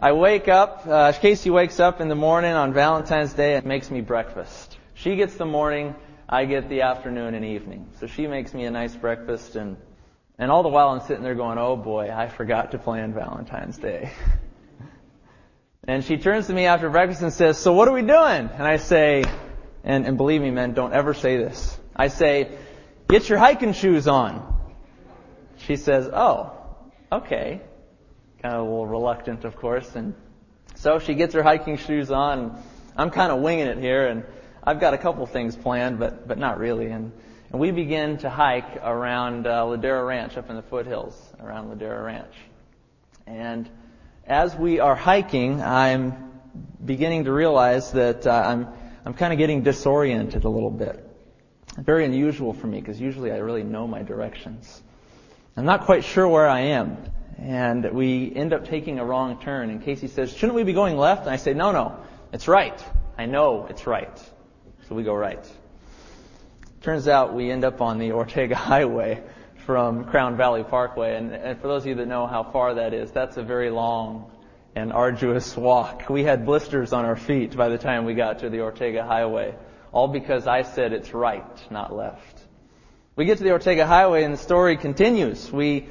I wake up, uh, Casey wakes up in the morning on Valentine's Day and makes me breakfast. She gets the morning, I get the afternoon and evening. So she makes me a nice breakfast and, and all the while I'm sitting there going, oh boy, I forgot to plan Valentine's Day. and she turns to me after breakfast and says, so what are we doing? And I say, and, and believe me men, don't ever say this. I say, get your hiking shoes on. She says, oh, okay kind of a little reluctant, of course. And so she gets her hiking shoes on. I'm kind of winging it here, and I've got a couple things planned, but but not really. And and we begin to hike around uh, Ladera Ranch up in the foothills around Ladera Ranch. And as we are hiking, I'm beginning to realize that uh, I'm I'm kind of getting disoriented a little bit. Very unusual for me because usually I really know my directions. I'm not quite sure where I am and we end up taking a wrong turn. And Casey says, shouldn't we be going left? And I say, no, no, it's right. I know it's right. So we go right. Turns out we end up on the Ortega Highway from Crown Valley Parkway. And, and for those of you that know how far that is, that's a very long and arduous walk. We had blisters on our feet by the time we got to the Ortega Highway. All because I said it's right, not left. We get to the Ortega Highway and the story continues. We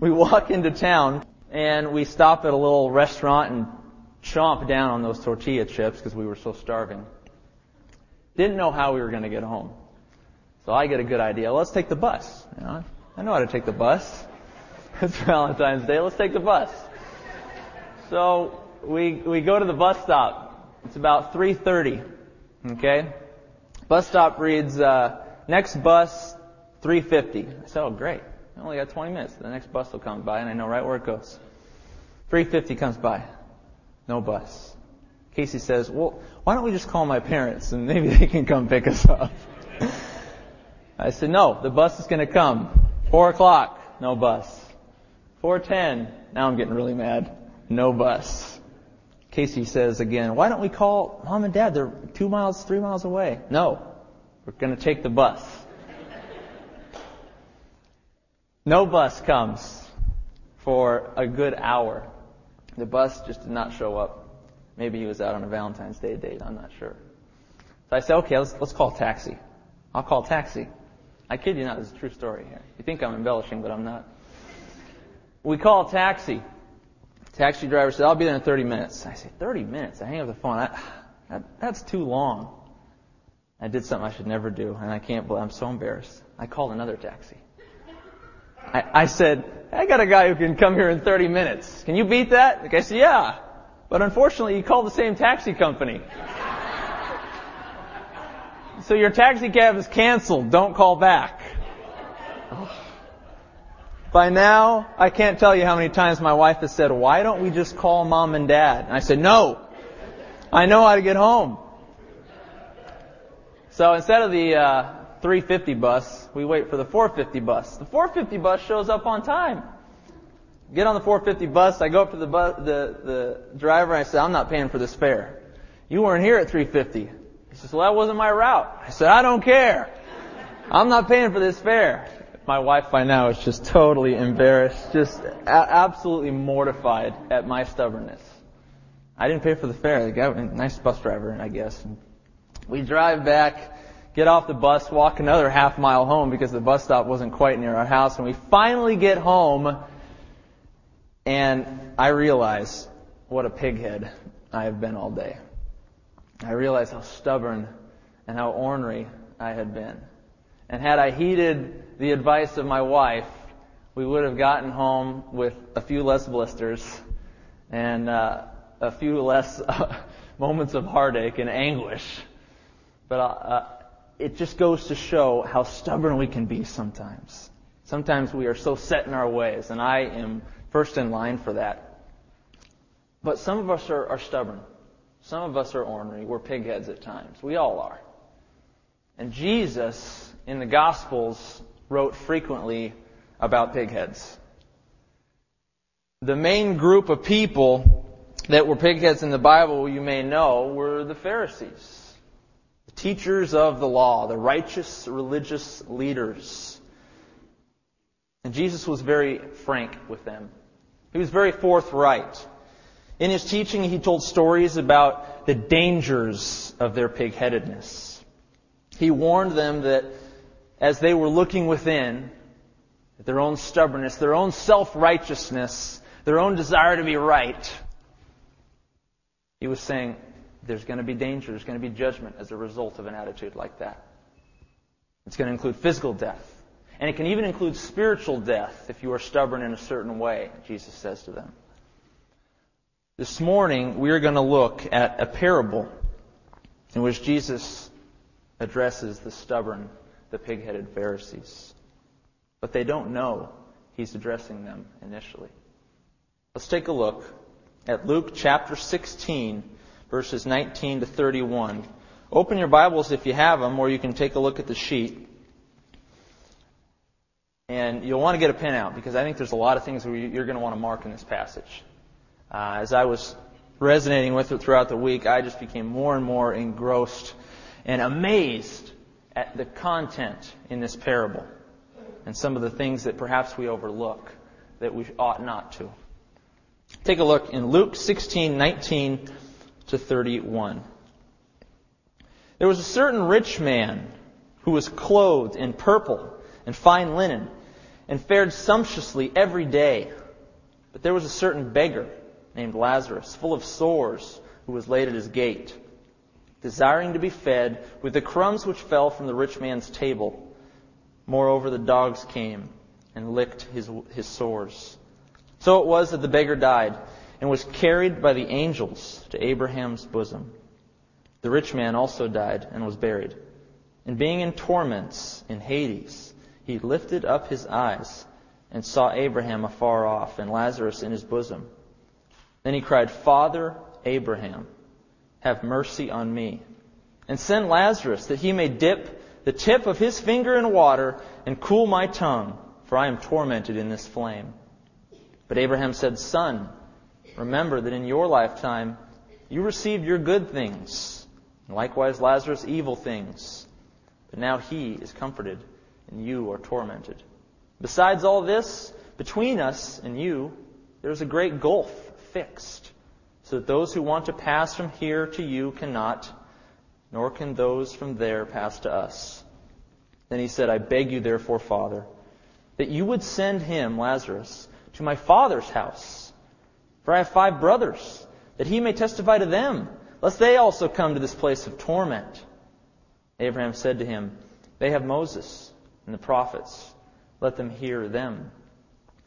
we walk into town and we stop at a little restaurant and chomp down on those tortilla chips because we were so starving. Didn't know how we were going to get home. So I get a good idea. Let's take the bus. You know, I know how to take the bus. It's Valentine's Day. Let's take the bus. So we we go to the bus stop. It's about 3:30. Okay. Bus stop reads uh, next bus 3:50. I said, oh great. I only got 20 minutes. The next bus will come by, and I know right where it goes. 350 comes by. No bus. Casey says, well, why don't we just call my parents and maybe they can come pick us up? I said, no, the bus is going to come. 4 o'clock, no bus. 410, now I'm getting really mad. No bus. Casey says again, why don't we call mom and dad? They're two miles, three miles away. No, we're going to take the bus. No bus comes for a good hour. The bus just did not show up. Maybe he was out on a Valentine's Day date. I'm not sure. So I said, okay, let's, let's call taxi. I'll call taxi. I kid you not, this is a true story here. You think I'm embellishing, but I'm not. We call taxi. Taxi driver said, I'll be there in 30 minutes. I say, 30 minutes? I hang up the phone. I, that, that's too long. I did something I should never do, and I can't I'm so embarrassed. I called another taxi. I, I said, I got a guy who can come here in 30 minutes. Can you beat that? The guy said, yeah. But unfortunately, you called the same taxi company. so your taxi cab is canceled. Don't call back. By now, I can't tell you how many times my wife has said, why don't we just call mom and dad? And I said, no. I know how to get home. So instead of the uh, 350 bus, we wait for the 450 bus. The 450 bus shows up on time. Get on the 450 bus, I go up to the bus, the, the driver and I say, I'm not paying for this fare. You weren't here at 350. He says, well that wasn't my route. I said, I don't care. I'm not paying for this fare. My wife by now is just totally embarrassed, just a- absolutely mortified at my stubbornness. I didn't pay for the fare. The guy, nice bus driver, I guess. We drive back get off the bus, walk another half mile home because the bus stop wasn't quite near our house. And we finally get home and I realize what a pighead I have been all day. I realize how stubborn and how ornery I had been. And had I heeded the advice of my wife, we would have gotten home with a few less blisters and uh, a few less moments of heartache and anguish. But uh, it just goes to show how stubborn we can be sometimes. Sometimes we are so set in our ways, and I am first in line for that. But some of us are, are stubborn. Some of us are ornery. We're pigheads at times. We all are. And Jesus, in the Gospels, wrote frequently about pigheads. The main group of people that were pigheads in the Bible, you may know, were the Pharisees teachers of the law, the righteous religious leaders. And Jesus was very frank with them. He was very forthright. In his teaching, he told stories about the dangers of their pig-headedness. He warned them that as they were looking within, at their own stubbornness, their own self-righteousness, their own desire to be right, he was saying, there's going to be danger, there's going to be judgment as a result of an attitude like that. It's going to include physical death. And it can even include spiritual death if you are stubborn in a certain way, Jesus says to them. This morning, we are going to look at a parable in which Jesus addresses the stubborn, the pig headed Pharisees. But they don't know he's addressing them initially. Let's take a look at Luke chapter 16, verses 19 to 31. Open your Bibles if you have them, or you can take a look at the sheet. And you'll want to get a pen out because I think there's a lot of things you're going to want to mark in this passage. Uh, as I was resonating with it throughout the week, I just became more and more engrossed and amazed at the content in this parable and some of the things that perhaps we overlook that we ought not to. Take a look in Luke 16, 19 to 31. There was a certain rich man who was clothed in purple and fine linen and fared sumptuously every day. But there was a certain beggar named Lazarus, full of sores, who was laid at his gate, desiring to be fed with the crumbs which fell from the rich man's table. Moreover, the dogs came and licked his, his sores. So it was that the beggar died and was carried by the angels to Abraham's bosom. The rich man also died and was buried. And being in torments in Hades, he lifted up his eyes and saw Abraham afar off and Lazarus in his bosom. Then he cried, Father Abraham, have mercy on me, and send Lazarus that he may dip the tip of his finger in water and cool my tongue, for I am tormented in this flame. But Abraham said, Son, remember that in your lifetime you received your good things, and likewise Lazarus evil things. But now he is comforted, and you are tormented. Besides all this, between us and you, there is a great gulf fixed, so that those who want to pass from here to you cannot, nor can those from there pass to us. Then he said, I beg you therefore, Father, that you would send him, Lazarus, to my father's house. For I have five brothers, that he may testify to them, lest they also come to this place of torment. Abraham said to him, They have Moses and the prophets. Let them hear them.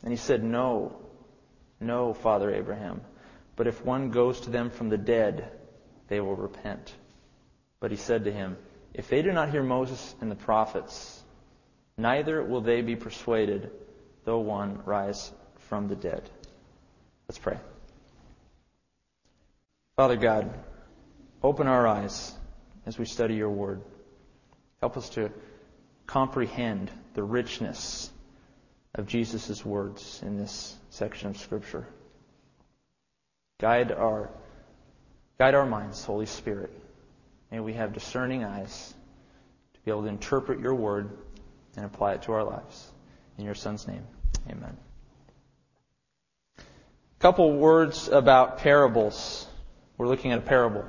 And he said, No, no, Father Abraham. But if one goes to them from the dead, they will repent. But he said to him, If they do not hear Moses and the prophets, neither will they be persuaded, though one rise from the dead. Let's pray. Father God, open our eyes as we study your word. Help us to comprehend the richness of Jesus' words in this section of Scripture. Guide our, guide our minds, Holy Spirit. May we have discerning eyes to be able to interpret your word and apply it to our lives. In your Son's name, amen. Couple words about parables. We're looking at a parable.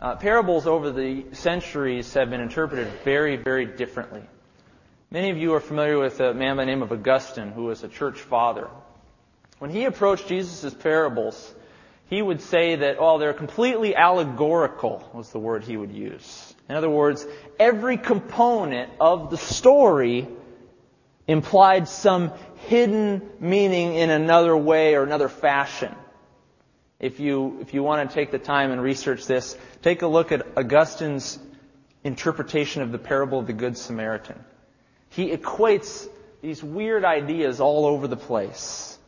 Uh, parables over the centuries have been interpreted very, very differently. Many of you are familiar with a man by the name of Augustine, who was a church father. When he approached Jesus' parables, he would say that, oh, they're completely allegorical, was the word he would use. In other words, every component of the story implied some hidden meaning in another way or another fashion. If you, if you want to take the time and research this, take a look at Augustine's interpretation of the parable of the Good Samaritan he equates these weird ideas all over the place.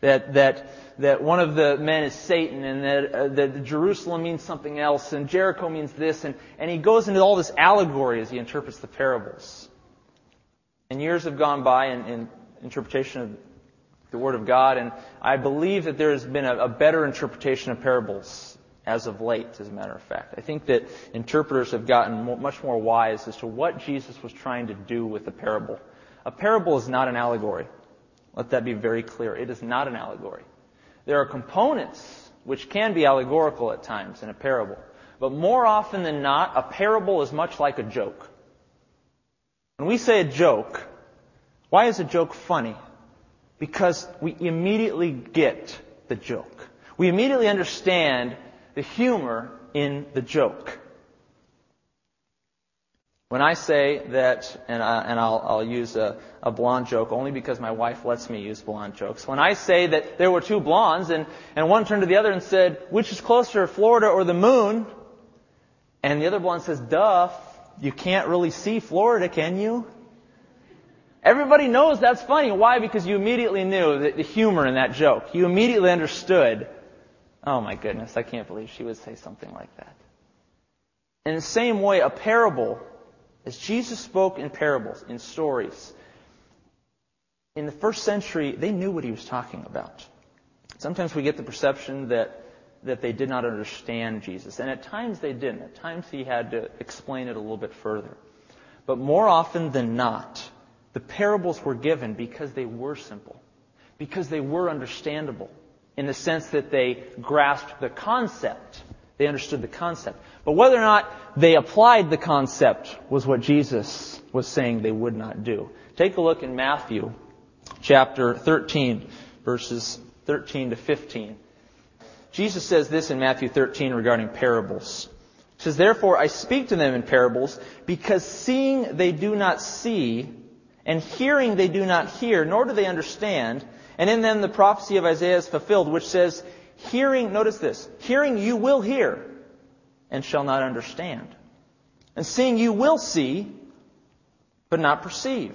That, that, that one of the men is Satan and that, uh, that Jerusalem means something else and Jericho means this and, and he goes into all this allegory as he interprets the parables. And years have gone by in, in interpretation of the Word of God and I believe that there has been a, a better interpretation of parables as of late, as a matter of fact. I think that interpreters have gotten much more wise as to what Jesus was trying to do with the parable. A parable is not an allegory. Let that be very clear. It is not an allegory. There are components which can be allegorical at times in a parable. But more often than not, a parable is much like a joke. When we say a joke, why is a joke funny? Because we immediately get the joke. We immediately understand the humor in the joke. When I say that, and, I, and I'll, I'll use a, a blonde joke only because my wife lets me use blonde jokes. When I say that there were two blondes and, and one turned to the other and said, which is closer, Florida or the moon? And the other blonde says, duh, you can't really see Florida, can you? Everybody knows that's funny. Why? Because you immediately knew the, humor in that joke. You immediately understood, oh my goodness, I can't believe she would say something like that. In the same way, a parable as Jesus spoke in parables, in stories, in the first century, they knew what he was talking about. Sometimes we get the perception that, that they did not understand Jesus. And at times they didn't. At times he had to explain it a little bit further. But more often than not, the parables were given because they were simple. Because they were understandable. In the sense that they grasped the concept. They understood the concept. But whether or not they applied the concept was what Jesus was saying they would not do. Take a look in Matthew chapter 13, verses 13 to 15. Jesus says this in Matthew 13 regarding parables. He says, Therefore I speak to them in parables, because seeing they do not see, and hearing they do not hear, nor do they understand. And in them the prophecy of Isaiah is fulfilled, which says, Hearing, notice this, hearing you will hear, and shall not understand. And seeing you will see, but not perceive.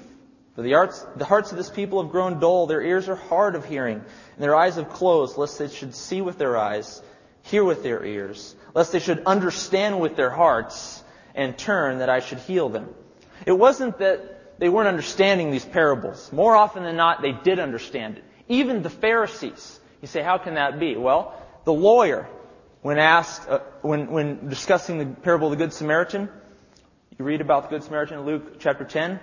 The, arts, the hearts of this people have grown dull, their ears are hard of hearing, and their eyes have closed, lest they should see with their eyes, hear with their ears, lest they should understand with their hearts, and turn that I should heal them. It wasn't that they weren't understanding these parables. More often than not, they did understand it. Even the Pharisees. You say, how can that be? Well, the lawyer when asked, uh, when, when discussing the parable of the Good Samaritan, you read about the Good Samaritan in Luke chapter 10,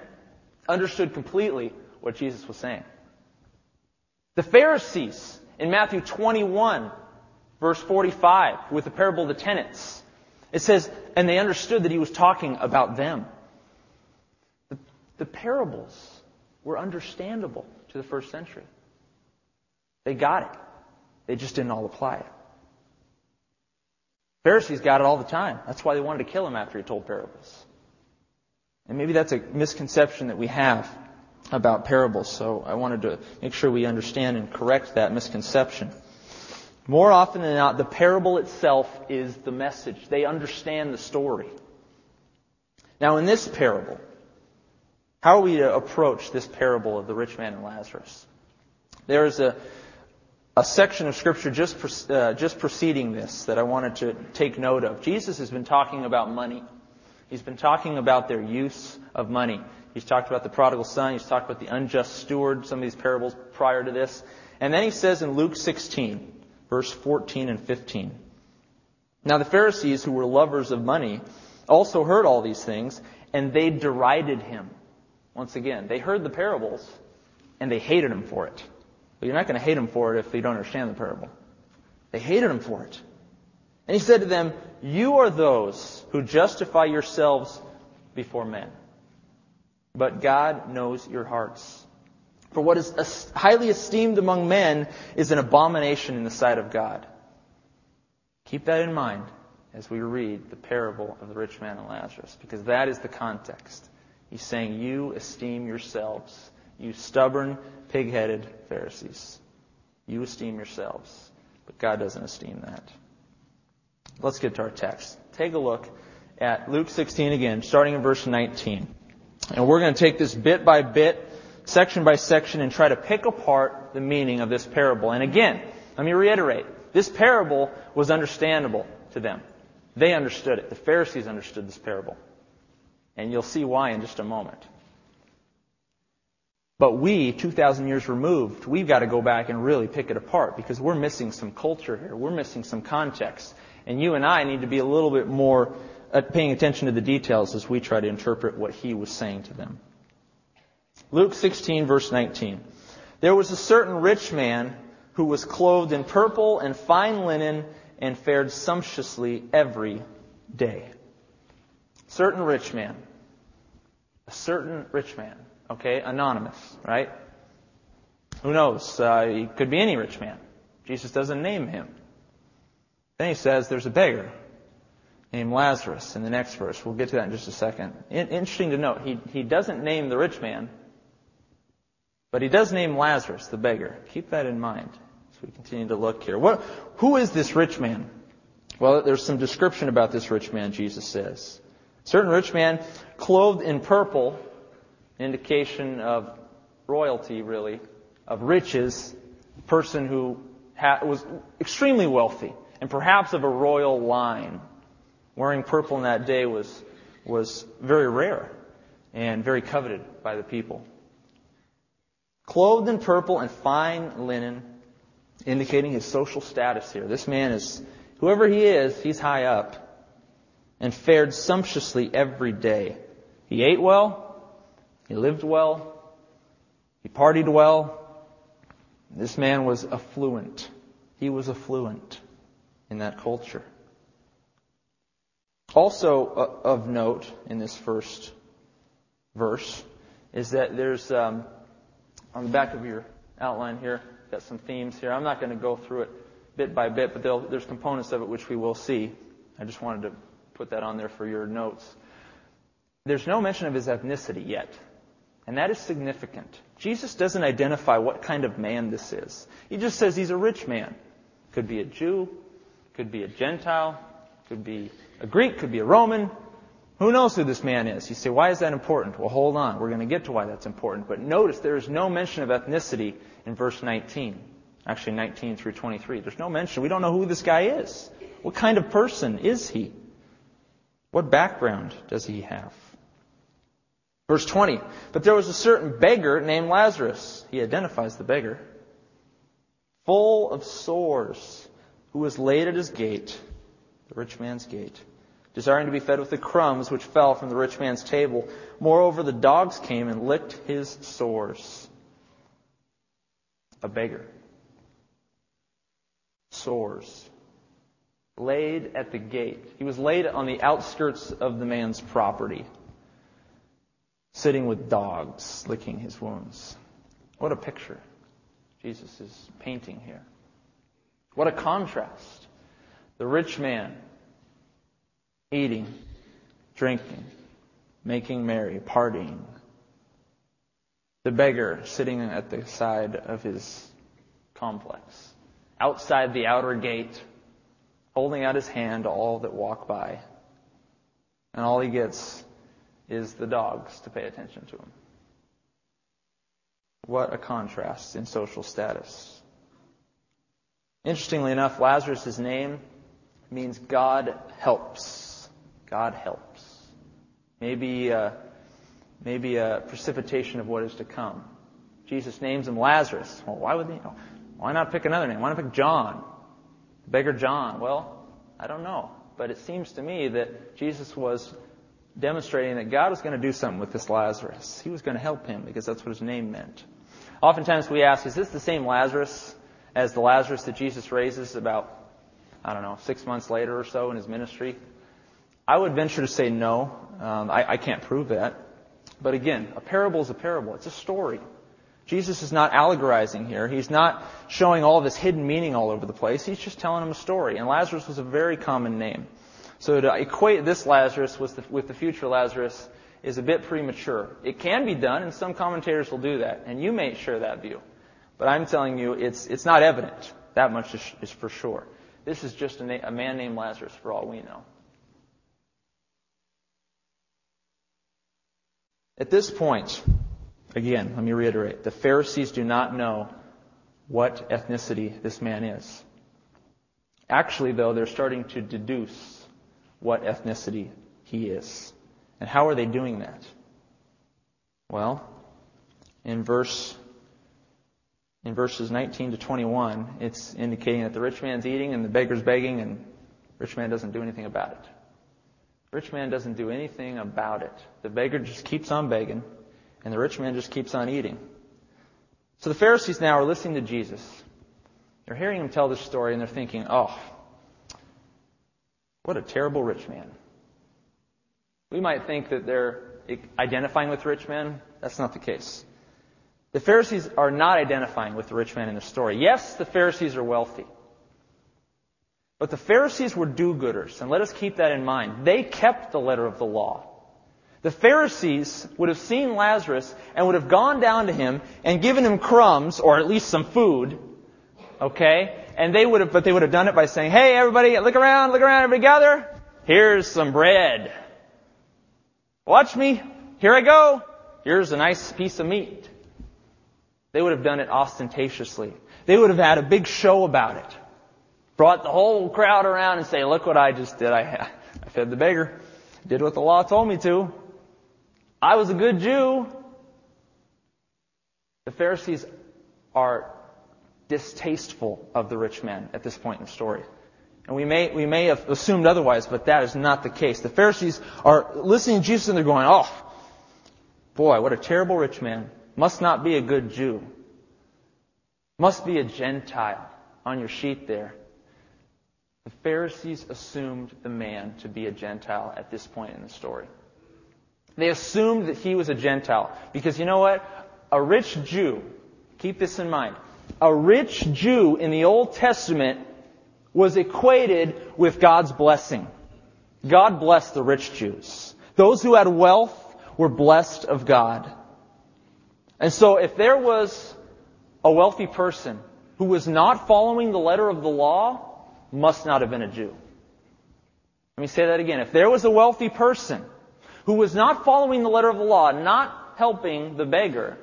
understood completely what Jesus was saying. The Pharisees in Matthew 21, verse 45, with the parable of the tenants, it says, and they understood that he was talking about them. The, the parables were understandable to the first century. They got it. They just didn't all apply it. Pharisees got it all the time. That's why they wanted to kill him after he told parables. And maybe that's a misconception that we have about parables, so I wanted to make sure we understand and correct that misconception. More often than not, the parable itself is the message. They understand the story. Now, in this parable, how are we to approach this parable of the rich man and Lazarus? There is a, a section of scripture just, uh, just preceding this that I wanted to take note of. Jesus has been talking about money. He's been talking about their use of money. He's talked about the prodigal son. He's talked about the unjust steward, some of these parables prior to this. And then he says in Luke 16, verse 14 and 15, Now the Pharisees, who were lovers of money, also heard all these things, and they derided him. Once again, they heard the parables, and they hated him for it. But you're not going to hate him for it if you don't understand the parable. They hated him for it. And he said to them, You are those who justify yourselves before men. But God knows your hearts. For what is highly esteemed among men is an abomination in the sight of God. Keep that in mind as we read the parable of the rich man and Lazarus, because that is the context. He's saying, You esteem yourselves, you stubborn, pig headed Pharisees. You esteem yourselves, but God doesn't esteem that. Let's get to our text. Take a look at Luke 16 again, starting in verse 19. And we're going to take this bit by bit, section by section, and try to pick apart the meaning of this parable. And again, let me reiterate. This parable was understandable to them. They understood it. The Pharisees understood this parable. And you'll see why in just a moment. But we, 2,000 years removed, we've got to go back and really pick it apart because we're missing some culture here. We're missing some context. And you and I need to be a little bit more uh, paying attention to the details as we try to interpret what he was saying to them. Luke 16 verse 19. There was a certain rich man who was clothed in purple and fine linen and fared sumptuously every day. Certain rich man. A certain rich man. Okay, anonymous, right? Who knows? Uh, he could be any rich man. Jesus doesn't name him. Then he says there's a beggar named Lazarus in the next verse. We'll get to that in just a second. In- interesting to note, he, he doesn't name the rich man, but he does name Lazarus, the beggar. Keep that in mind as we continue to look here. What, who is this rich man? Well, there's some description about this rich man, Jesus says. Certain rich man, clothed in purple, indication of royalty, really, of riches, a person who ha- was extremely wealthy, and perhaps of a royal line. Wearing purple in that day was, was very rare and very coveted by the people. Clothed in purple and fine linen, indicating his social status here. This man is, whoever he is, he's high up and fared sumptuously every day. He ate well, he lived well, he partied well. This man was affluent. He was affluent in that culture. Also uh, of note in this first verse is that there's um, on the back of your outline here, got some themes here. I'm not going to go through it bit by bit, but there's components of it which we will see. I just wanted to put that on there for your notes. There's no mention of his ethnicity yet. And that is significant. Jesus doesn't identify what kind of man this is. He just says he's a rich man. Could be a Jew, could be a Gentile, could be a Greek, could be a Roman. Who knows who this man is? You say, why is that important? Well, hold on. We're going to get to why that's important. But notice there is no mention of ethnicity in verse 19. Actually, 19 through 23. There's no mention. We don't know who this guy is. What kind of person is he? What background does he have? Verse 20. But there was a certain beggar named Lazarus. He identifies the beggar. Full of sores, who was laid at his gate, the rich man's gate, desiring to be fed with the crumbs which fell from the rich man's table. Moreover, the dogs came and licked his sores. A beggar. Sores laid at the gate. He was laid on the outskirts of the man's property, sitting with dogs licking his wounds. What a picture Jesus is painting here. What a contrast. The rich man eating, drinking, making merry, partying. The beggar sitting at the side of his complex, outside the outer gate, holding out his hand to all that walk by. And all he gets is the dogs to pay attention to him. What a contrast in social status. Interestingly enough, Lazarus' name means God helps. God helps. Maybe, uh, maybe a precipitation of what is to come. Jesus names him Lazarus. Well, why would he? Why not pick another name? Why not pick John? Beggar John. Well, I don't know. But it seems to me that Jesus was demonstrating that God was going to do something with this Lazarus. He was going to help him because that's what his name meant. Oftentimes we ask, is this the same Lazarus as the Lazarus that Jesus raises about, I don't know, six months later or so in his ministry? I would venture to say no. Um, I, I can't prove that. But again, a parable is a parable. It's a story. Jesus is not allegorizing here. He's not showing all this hidden meaning all over the place. He's just telling him a story. And Lazarus was a very common name. So to equate this Lazarus with the, with the future Lazarus is a bit premature. It can be done, and some commentators will do that, and you may share that view. But I'm telling you, it's, it's not evident. That much is, is for sure. This is just a, na- a man named Lazarus, for all we know. At this point, Again, let me reiterate. The Pharisees do not know what ethnicity this man is. Actually, though, they're starting to deduce what ethnicity he is. And how are they doing that? Well, in verse in verses 19 to 21, it's indicating that the rich man's eating and the beggar's begging, and rich man doesn't do anything about it. Rich man doesn't do anything about it. The beggar just keeps on begging, and the rich man just keeps on eating. So the Pharisees now are listening to Jesus. They're hearing him tell this story and they're thinking, oh, what a terrible rich man. We might think that they're identifying with rich men. That's not the case. The Pharisees are not identifying with the rich man in the story. Yes, the Pharisees are wealthy. But the Pharisees were do gooders, and let us keep that in mind. They kept the letter of the law. The Pharisees would have seen Lazarus and would have gone down to him and given him crumbs, or at least some food, okay? And they would have, but they would have done it by saying, hey everybody, look around, look around, everybody gather. Here's some bread. Watch me. Here I go. Here's a nice piece of meat. They would have done it ostentatiously. They would have had a big show about it. Brought the whole crowd around and say, look what I just did. I, I fed the beggar. Did what the law told me to. I was a good Jew. The Pharisees are distasteful of the rich man at this point in the story. And we may, we may have assumed otherwise, but that is not the case. The Pharisees are listening to Jesus and they're going, oh, boy, what a terrible rich man. Must not be a good Jew. Must be a Gentile on your sheet there. The Pharisees assumed the man to be a Gentile at this point in the story. They assumed that he was a Gentile. Because you know what? A rich Jew, keep this in mind, a rich Jew in the Old Testament was equated with God's blessing. God blessed the rich Jews. Those who had wealth were blessed of God. And so if there was a wealthy person who was not following the letter of the law, must not have been a Jew. Let me say that again. If there was a wealthy person who was not following the letter of the law, not helping the beggar,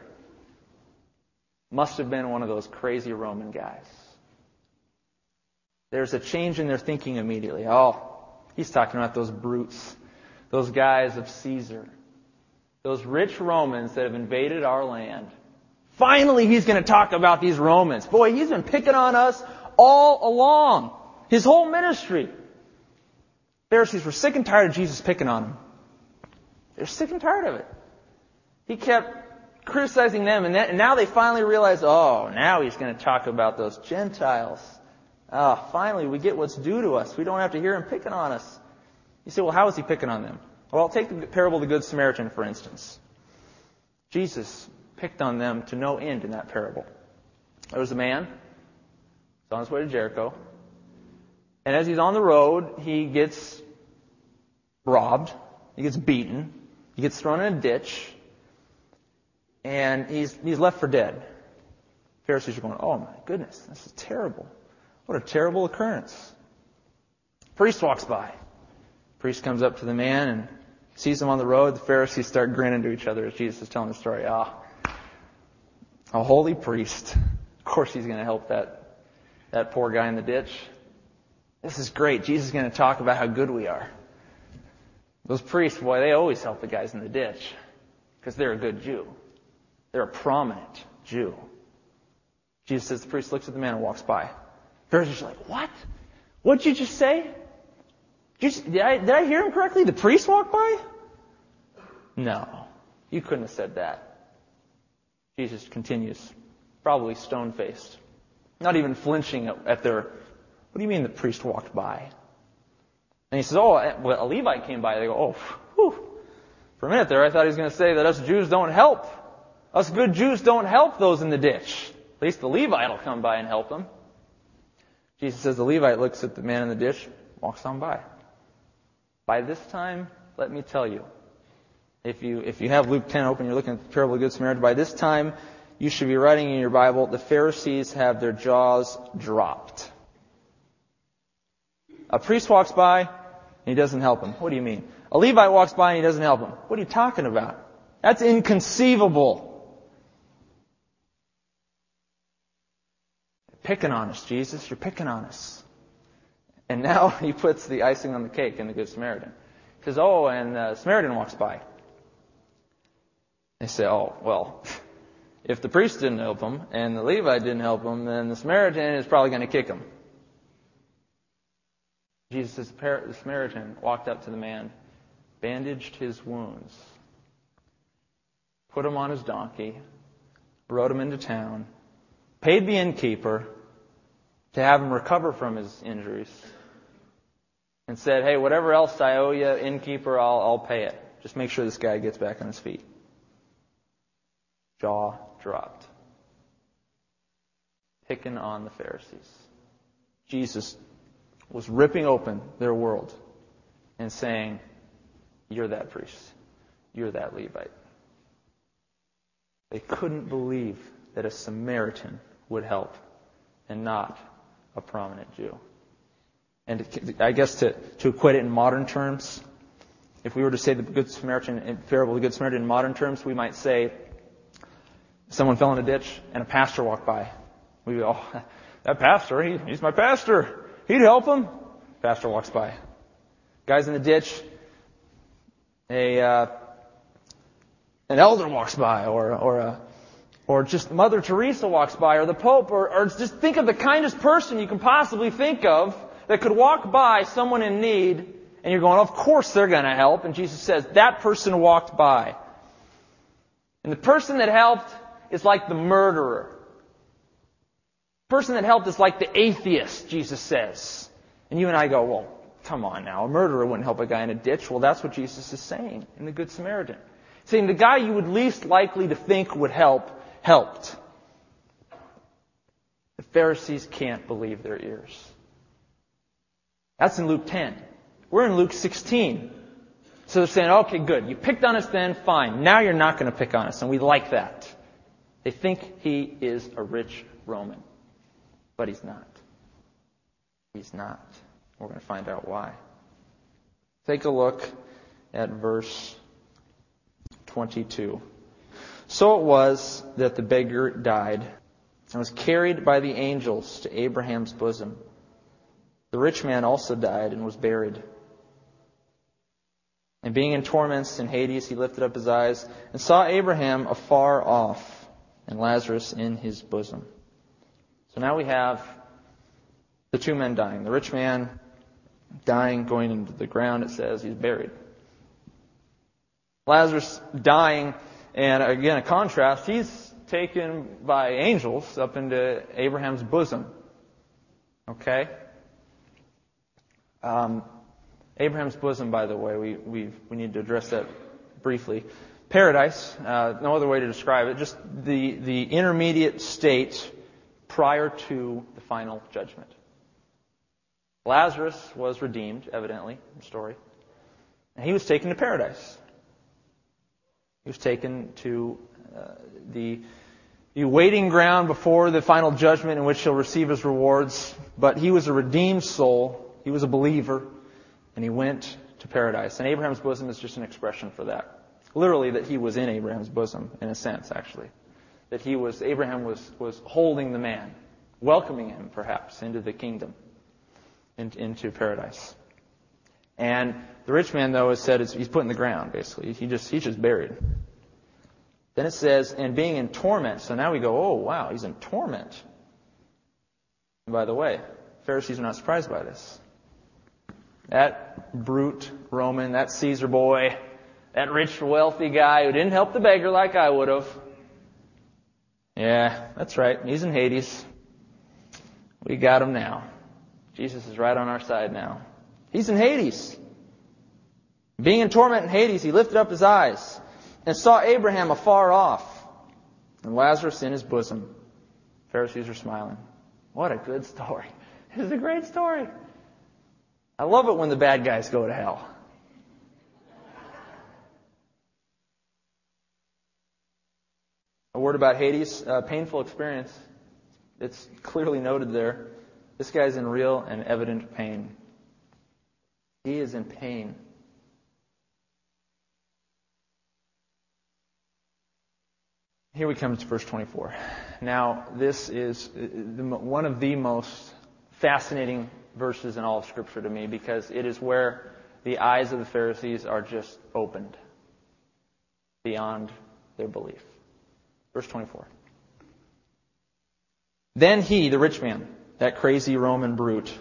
must have been one of those crazy Roman guys. There's a change in their thinking immediately. Oh, he's talking about those brutes, those guys of Caesar, those rich Romans that have invaded our land. Finally, he's going to talk about these Romans. Boy, he's been picking on us all along. His whole ministry. Pharisees were sick and tired of Jesus picking on them. They're sick and tired of it. He kept criticizing them, and, that, and now they finally realize, oh, now he's going to talk about those Gentiles. Ah, finally, we get what's due to us. We don't have to hear him picking on us. You say, well, how is he picking on them? Well, take the parable of the Good Samaritan, for instance. Jesus picked on them to no end in that parable. There was a man, he's on his way to Jericho, and as he's on the road, he gets robbed, he gets beaten, he gets thrown in a ditch, and he's, he's left for dead. Pharisees are going, oh my goodness, this is terrible. What a terrible occurrence. Priest walks by. Priest comes up to the man and sees him on the road. The Pharisees start grinning to each other as Jesus is telling the story. Ah, a holy priest. Of course he's going to help that, that poor guy in the ditch. This is great. Jesus is going to talk about how good we are. Those priests, boy, they always help the guys in the ditch because they're a good Jew. They're a prominent Jew. Jesus says the priest looks at the man and walks by. Pharisees are like, what? What did you just say? Did, you, did, I, did I hear him correctly? The priest walked by? No. You couldn't have said that. Jesus continues, probably stone faced, not even flinching at, at their, what do you mean the priest walked by? And he says, oh, eh, well, a Levite came by. They go, oh, whew. For a minute there, I thought he was going to say that us Jews don't help. Us good Jews don't help those in the ditch. At least the Levite will come by and help them. Jesus says the Levite looks at the man in the ditch, walks on by. By this time, let me tell you, if you, if you have Luke 10 open, you're looking at the parable of the Good Samaritan, by this time, you should be writing in your Bible, the Pharisees have their jaws dropped. A priest walks by, and he doesn't help him. What do you mean? A Levite walks by and he doesn't help him. What are you talking about? That's inconceivable. Picking on us, Jesus. You're picking on us. And now he puts the icing on the cake in the Good Samaritan. He says, oh, and the Samaritan walks by. They say, oh, well, if the priest didn't help him and the Levite didn't help him, then the Samaritan is probably going to kick him. Jesus, the Samaritan, walked up to the man, bandaged his wounds, put him on his donkey, rode him into town, paid the innkeeper, to have him recover from his injuries and said, hey, whatever else I owe you, innkeeper, I'll, I'll pay it. Just make sure this guy gets back on his feet. Jaw dropped. Picking on the Pharisees. Jesus was ripping open their world and saying, You're that priest. You're that Levite. They couldn't believe that a Samaritan would help and not a prominent Jew. And I guess to, to equate it in modern terms, if we were to say the Good Samaritan, parable of the Good Samaritan in modern terms, we might say someone fell in a ditch and a pastor walked by. We go, oh, that pastor, he, he's my pastor. He'd help him. Pastor walks by. Guy's in the ditch. A, uh, an elder walks by or, or a, or just Mother Teresa walks by, or the Pope, or, or just think of the kindest person you can possibly think of that could walk by someone in need, and you're going, of course they're going to help. And Jesus says, that person walked by. And the person that helped is like the murderer. The person that helped is like the atheist, Jesus says. And you and I go, well, come on now. A murderer wouldn't help a guy in a ditch. Well, that's what Jesus is saying in the Good Samaritan. Saying the guy you would least likely to think would help helped. The Pharisees can't believe their ears. That's in Luke 10. We're in Luke 16. So they're saying, okay, good. You picked on us then, fine. Now you're not going to pick on us. And we like that. They think he is a rich Roman. But he's not. He's not. We're going to find out why. Take a look at verse 22. So it was that the beggar died and was carried by the angels to Abraham's bosom. The rich man also died and was buried. And being in torments in Hades, he lifted up his eyes and saw Abraham afar off and Lazarus in his bosom. So now we have the two men dying. The rich man dying, going into the ground, it says he's buried. Lazarus dying and again, a contrast, he's taken by angels up into Abraham's bosom. Okay? Um, Abraham's bosom, by the way, we, we we need to address that briefly. Paradise, uh, no other way to describe it, just the, the intermediate state prior to the final judgment. Lazarus was redeemed, evidently, the story. And he was taken to paradise. He was taken to uh, the, the waiting ground before the final judgment in which he'll receive his rewards. But he was a redeemed soul. He was a believer. And he went to paradise. And Abraham's bosom is just an expression for that. Literally, that he was in Abraham's bosom, in a sense, actually. That he was, Abraham was, was holding the man, welcoming him, perhaps, into the kingdom, into paradise. And the rich man, though, has said he's put in the ground, basically. He just, he's just buried. Then it says, and being in torment. So now we go, oh, wow, he's in torment. And by the way, Pharisees are not surprised by this. That brute Roman, that Caesar boy, that rich, wealthy guy who didn't help the beggar like I would have. Yeah, that's right. He's in Hades. We got him now. Jesus is right on our side now. He's in Hades. Being in torment in Hades, he lifted up his eyes and saw Abraham afar off and Lazarus in his bosom. Pharisees are smiling. What a good story. This is a great story. I love it when the bad guys go to hell. A word about Hades, a painful experience. It's clearly noted there. This guy's in real and evident pain. He is in pain. Here we come to verse 24. Now, this is one of the most fascinating verses in all of Scripture to me because it is where the eyes of the Pharisees are just opened beyond their belief. Verse 24. Then he, the rich man, that crazy Roman brute,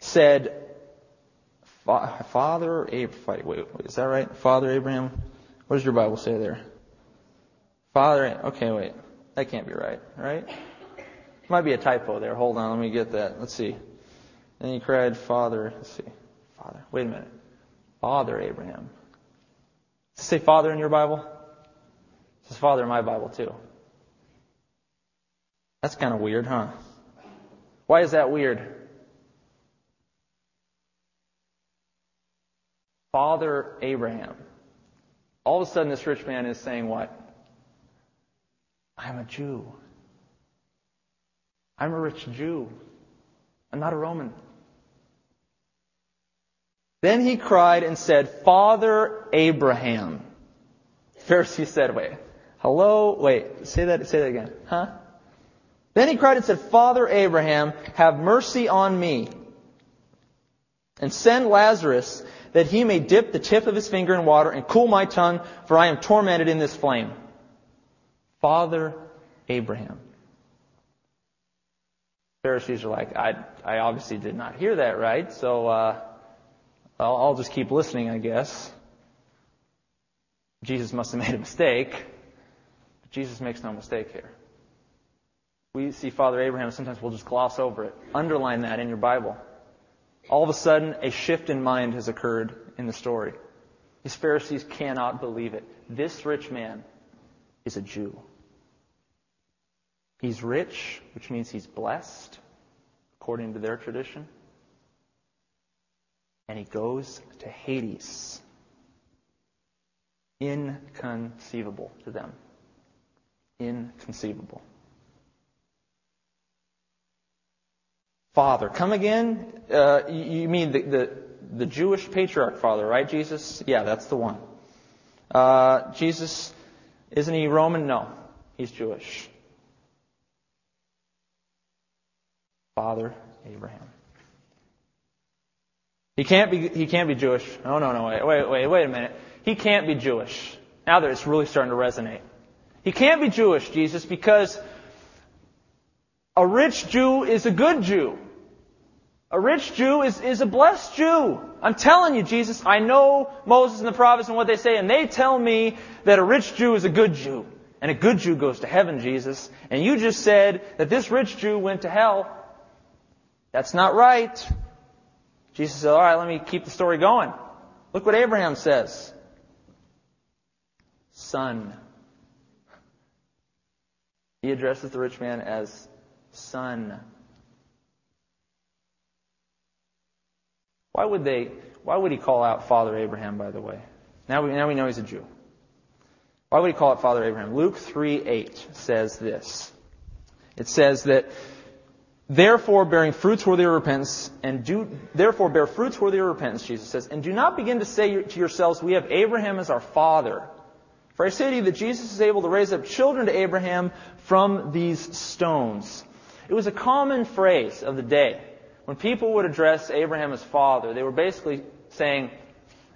said, Father Abraham, wait, wait, is that right? Father Abraham? What does your Bible say there? Father, okay, wait. That can't be right, right? Might be a typo there. Hold on, let me get that. Let's see. Then he cried, Father. Let's see. Father. Wait a minute. Father Abraham. Does it say Father in your Bible? It says Father in my Bible too. That's kind of weird, huh? Why is that weird? Father Abraham. All of a sudden, this rich man is saying what? I'm a Jew. I'm a rich Jew. I'm not a Roman. Then he cried and said, Father Abraham. Pharisee said, wait, hello, wait, say that, say that again. Huh? Then he cried and said, Father Abraham, have mercy on me and send Lazarus that he may dip the tip of his finger in water and cool my tongue, for I am tormented in this flame. Father Abraham. Pharisees are like, I, I obviously did not hear that right, so uh, I'll, I'll just keep listening, I guess. Jesus must have made a mistake. But Jesus makes no mistake here. We see Father Abraham, sometimes we'll just gloss over it. Underline that in your Bible. All of a sudden, a shift in mind has occurred in the story. These Pharisees cannot believe it. This rich man is a Jew. He's rich, which means he's blessed, according to their tradition. And he goes to Hades. Inconceivable to them. Inconceivable. Father. Come again? Uh, you mean the, the, the, Jewish patriarch father, right, Jesus? Yeah, that's the one. Uh, Jesus, isn't he Roman? No, he's Jewish. Father Abraham. He can't be, he can't be Jewish. Oh, no, no, wait, wait, wait, wait a minute. He can't be Jewish. Now that it's really starting to resonate. He can't be Jewish, Jesus, because a rich Jew is a good Jew. A rich Jew is, is a blessed Jew. I'm telling you, Jesus, I know Moses and the prophets and what they say, and they tell me that a rich Jew is a good Jew. And a good Jew goes to heaven, Jesus. And you just said that this rich Jew went to hell. That's not right. Jesus said, alright, let me keep the story going. Look what Abraham says. Son. He addresses the rich man as son. Why would they, why would he call out Father Abraham, by the way? Now we, now we know he's a Jew. Why would he call it Father Abraham? Luke 3 8 says this. It says that, therefore bearing fruits worthy of repentance, and do, therefore bear fruits worthy of repentance, Jesus says, and do not begin to say to yourselves, we have Abraham as our father. For I say to you that Jesus is able to raise up children to Abraham from these stones. It was a common phrase of the day. When people would address Abraham as father, they were basically saying,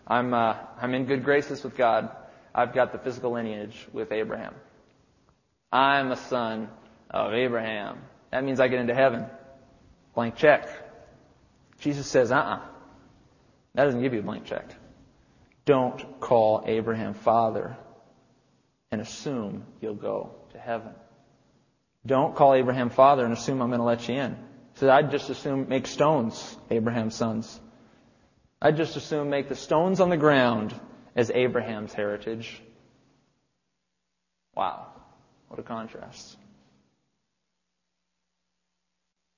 I'm, uh, I'm in good graces with God. I've got the physical lineage with Abraham. I'm a son of Abraham. That means I get into heaven. Blank check. Jesus says, uh uh-uh. uh That doesn't give you a blank check. Don't call Abraham father and assume you'll go to heaven. Don't call Abraham father and assume I'm going to let you in. He said, I'd just assume make stones Abraham's sons. I'd just assume make the stones on the ground as Abraham's heritage. Wow. What a contrast.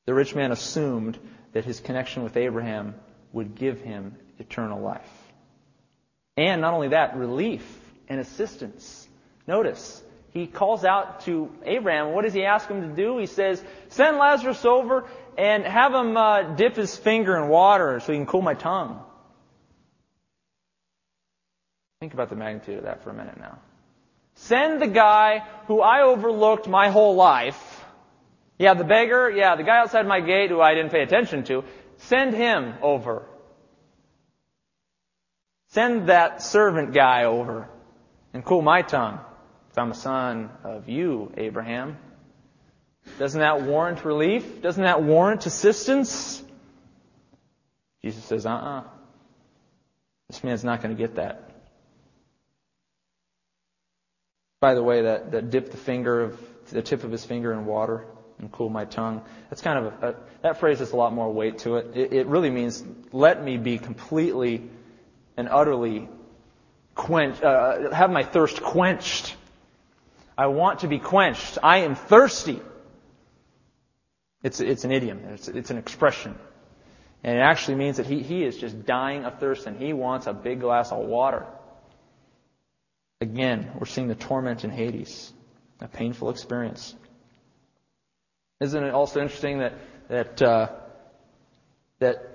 The rich man assumed that his connection with Abraham would give him eternal life. And not only that, relief and assistance. Notice, he calls out to Abraham. What does he ask him to do? He says, Send Lazarus over and have him uh, dip his finger in water so he can cool my tongue. Think about the magnitude of that for a minute now. Send the guy who I overlooked my whole life. Yeah, the beggar. Yeah, the guy outside my gate who I didn't pay attention to. Send him over. Send that servant guy over and cool my tongue. If I'm a son of you, Abraham. Doesn't that warrant relief? Doesn't that warrant assistance? Jesus says, uh uh-uh. uh This man's not going to get that. By the way, that, that dip the finger of the tip of his finger in water, and cool my tongue. That's kind of a, a that phrase has a lot more weight to it. it. It really means let me be completely and utterly quenched, uh, have my thirst quenched. I want to be quenched. I am thirsty. It's, it's an idiom. It's, it's an expression. And it actually means that he, he is just dying of thirst and he wants a big glass of water. Again, we're seeing the torment in Hades, a painful experience. Isn't it also interesting that that uh, that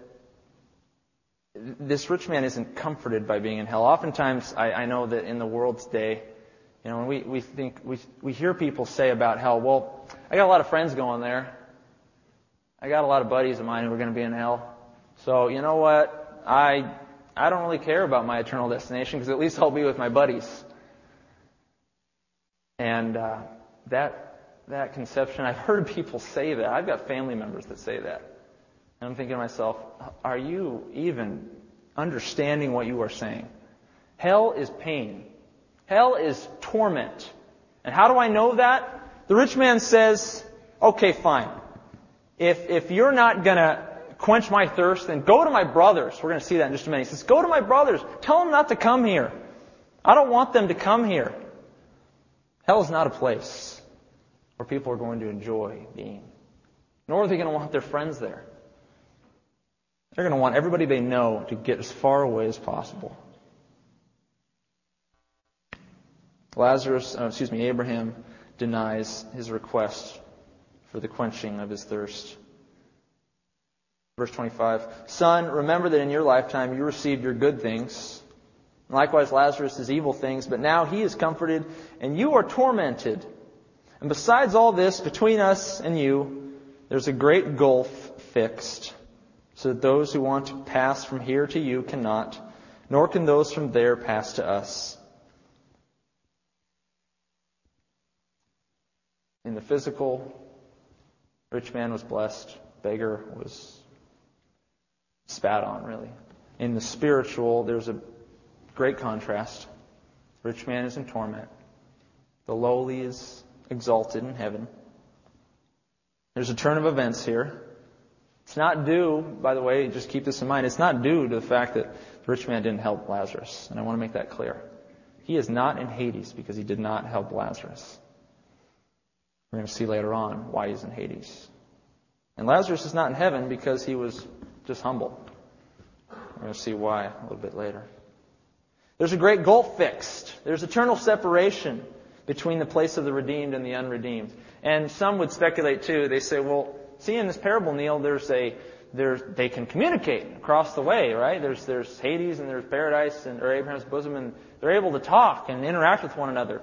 this rich man isn't comforted by being in hell? Oftentimes, I, I know that in the world's day, you know, when we, we think we we hear people say about hell, well, I got a lot of friends going there. I got a lot of buddies of mine who are going to be in hell. So you know what? I I don't really care about my eternal destination because at least I'll be with my buddies. And uh, that that conception, I've heard people say that. I've got family members that say that. And I'm thinking to myself, are you even understanding what you are saying? Hell is pain. Hell is torment. And how do I know that? The rich man says, okay, fine. If, if you're not gonna quench my thirst, then go to my brothers. We're gonna see that in just a minute. He says, go to my brothers. Tell them not to come here. I don't want them to come here. Hell is not a place where people are going to enjoy being. Nor are they going to want their friends there. They're going to want everybody they know to get as far away as possible. Lazarus, uh, excuse me, Abraham denies his request for the quenching of his thirst. Verse 25, Son, remember that in your lifetime you received your good things Likewise, Lazarus evil things, but now he is comforted, and you are tormented. And besides all this, between us and you, there's a great gulf fixed, so that those who want to pass from here to you cannot, nor can those from there pass to us. In the physical, rich man was blessed, beggar was spat on, really. In the spiritual, there's a Great contrast. Rich man is in torment. The lowly is exalted in heaven. There's a turn of events here. It's not due, by the way, just keep this in mind, it's not due to the fact that the rich man didn't help Lazarus. And I want to make that clear. He is not in Hades because he did not help Lazarus. We're going to see later on why he's in Hades. And Lazarus is not in heaven because he was just humble. We're going to see why a little bit later. There's a great gulf fixed. There's eternal separation between the place of the redeemed and the unredeemed. And some would speculate too. They say, well, see in this parable, Neil, there's a, there's, they can communicate across the way, right? There's, there's Hades and there's paradise and, or Abraham's bosom and they're able to talk and interact with one another.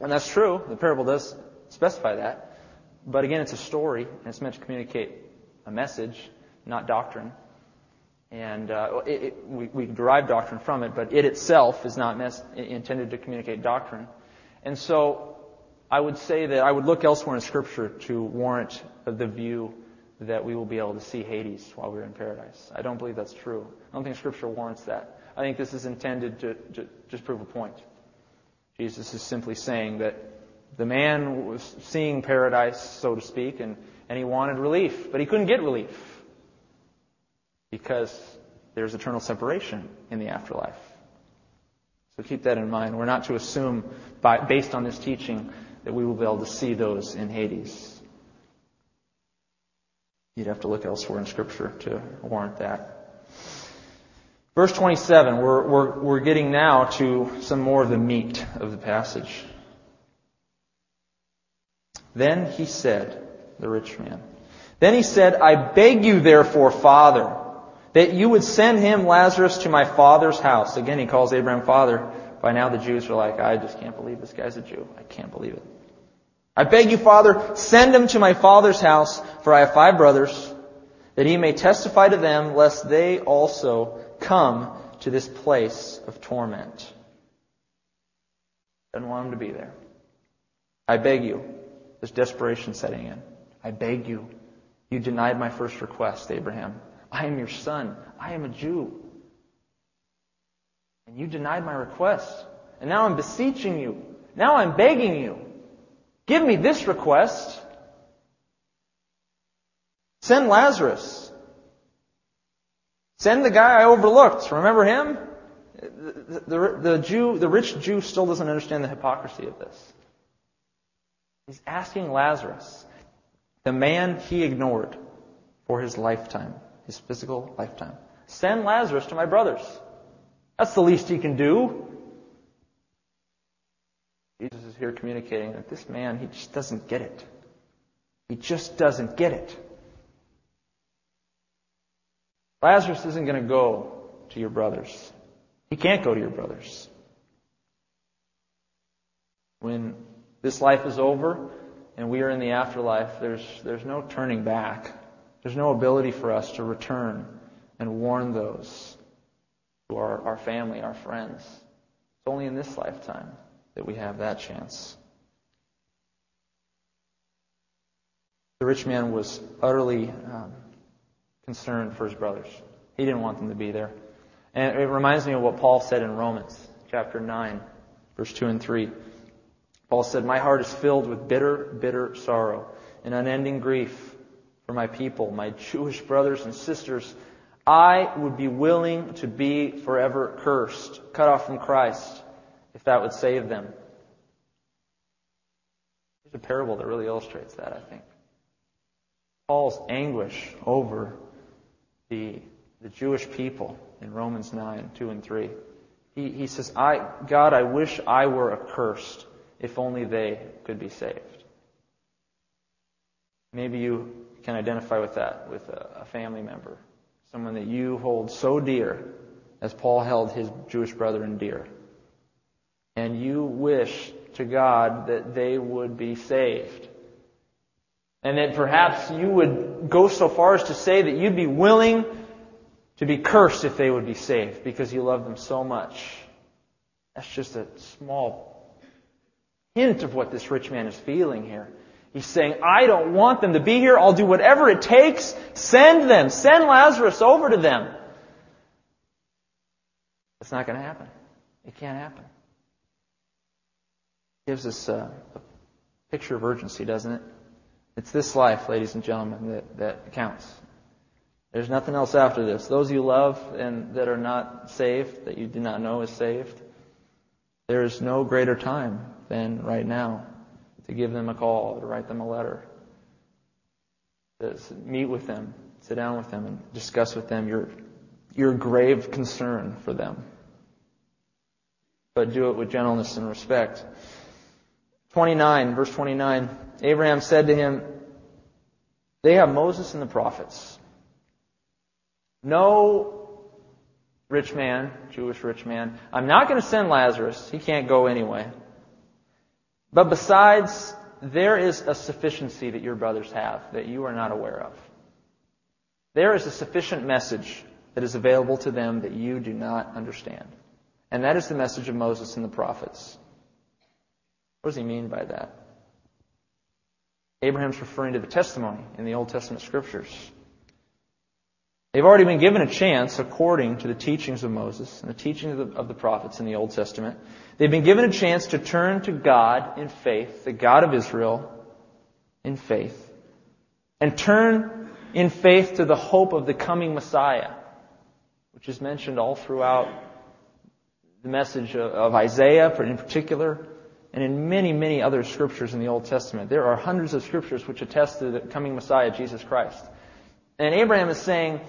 And that's true. The parable does specify that. But again, it's a story and it's meant to communicate a message, not doctrine. And uh, it, it, we, we, derive doctrine from it, but it itself is not mes- intended to communicate doctrine. And so I would say that I would look elsewhere in Scripture to warrant the view that we will be able to see Hades while we're in paradise. I don't believe that's true. I don't think Scripture warrants that. I think this is intended to, to just prove a point. Jesus is simply saying that the man was seeing paradise, so to speak, and, and he wanted relief, but he couldn't get relief because there's eternal separation in the afterlife. So keep that in mind. We're not to assume, by, based on this teaching, that we will be able to see those in Hades. You'd have to look elsewhere in Scripture to warrant that. Verse 27, we're, we're, we're getting now to some more of the meat of the passage. Then he said, the rich man, then he said, I beg you therefore, Father, that you would send him, Lazarus, to my father's house. Again, he calls Abraham father. By now the Jews are like, I just can't believe this guy's a Jew. I can't believe it. I beg you, Father, send him to my father's house, for I have five brothers, that he may testify to them, lest they also come to this place of torment. Doesn't want him to be there. I beg you. There's desperation setting in. I beg you. You denied my first request, Abraham. I am your son. I am a Jew. And you denied my request. And now I'm beseeching you. Now I'm begging you. Give me this request. Send Lazarus. Send the guy I overlooked. Remember him? The, the, the, Jew, the rich Jew still doesn't understand the hypocrisy of this. He's asking Lazarus, the man he ignored for his lifetime, his physical lifetime. Send Lazarus to my brothers. That's the least he can do. Jesus is here communicating that this man, he just doesn't get it. He just doesn't get it. Lazarus isn't going to go to your brothers. He can't go to your brothers. When this life is over and we are in the afterlife, there's, there's no turning back. There's no ability for us to return and warn those who are our family, our friends. It's only in this lifetime that we have that chance. The rich man was utterly um, concerned for his brothers. He didn't want them to be there. And it reminds me of what Paul said in Romans chapter 9, verse 2 and 3. Paul said, My heart is filled with bitter, bitter sorrow and unending grief for my people, my Jewish brothers and sisters. I would be willing to be forever cursed, cut off from Christ, if that would save them. There's a parable that really illustrates that, I think. Paul's anguish over the, the Jewish people in Romans 9, 2 and 3. He, he says, I, God, I wish I were accursed if only they could be saved. Maybe you can identify with that, with a, a family member, someone that you hold so dear as Paul held his Jewish brethren dear. And you wish to God that they would be saved. And that perhaps you would go so far as to say that you'd be willing to be cursed if they would be saved because you love them so much. That's just a small hint of what this rich man is feeling here. He's saying, I don't want them to be here. I'll do whatever it takes. Send them. Send Lazarus over to them. It's not going to happen. It can't happen. It Gives us a, a picture of urgency, doesn't it? It's this life, ladies and gentlemen, that, that counts. There's nothing else after this. Those you love and that are not saved, that you do not know is saved, there is no greater time than right now to give them a call, to write them a letter, to meet with them, sit down with them, and discuss with them your, your grave concern for them. But do it with gentleness and respect. 29, verse 29, Abraham said to him, They have Moses and the prophets. No rich man, Jewish rich man. I'm not going to send Lazarus. He can't go anyway. But besides, there is a sufficiency that your brothers have that you are not aware of. There is a sufficient message that is available to them that you do not understand. And that is the message of Moses and the prophets. What does he mean by that? Abraham's referring to the testimony in the Old Testament scriptures. They've already been given a chance according to the teachings of Moses and the teachings of the, of the, prophets in the Old Testament. They've been given a chance to turn to God in faith, the God of Israel, in faith, and turn in faith to the hope of the coming Messiah, which is mentioned all throughout the message of, of Isaiah in particular, and in many, many other scriptures in the Old Testament. There are hundreds of scriptures which attest to the coming Messiah, Jesus Christ. And Abraham is saying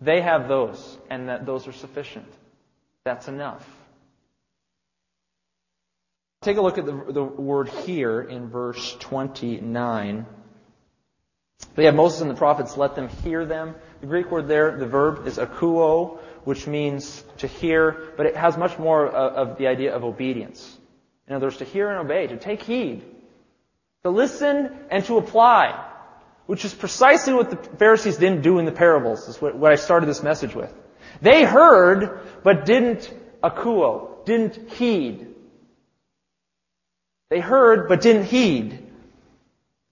they have those, and that those are sufficient. That's enough. Take a look at the, the word here in verse 29. They have Moses and the prophets, let them hear them. The Greek word there, the verb is akuo, which means to hear, but it has much more of, of the idea of obedience. In other words, to hear and obey, to take heed, to listen and to apply, which is precisely what the Pharisees didn't do in the parables, is what, I started this message with. They heard, but didn't akuo, didn't heed. They heard, but didn't heed.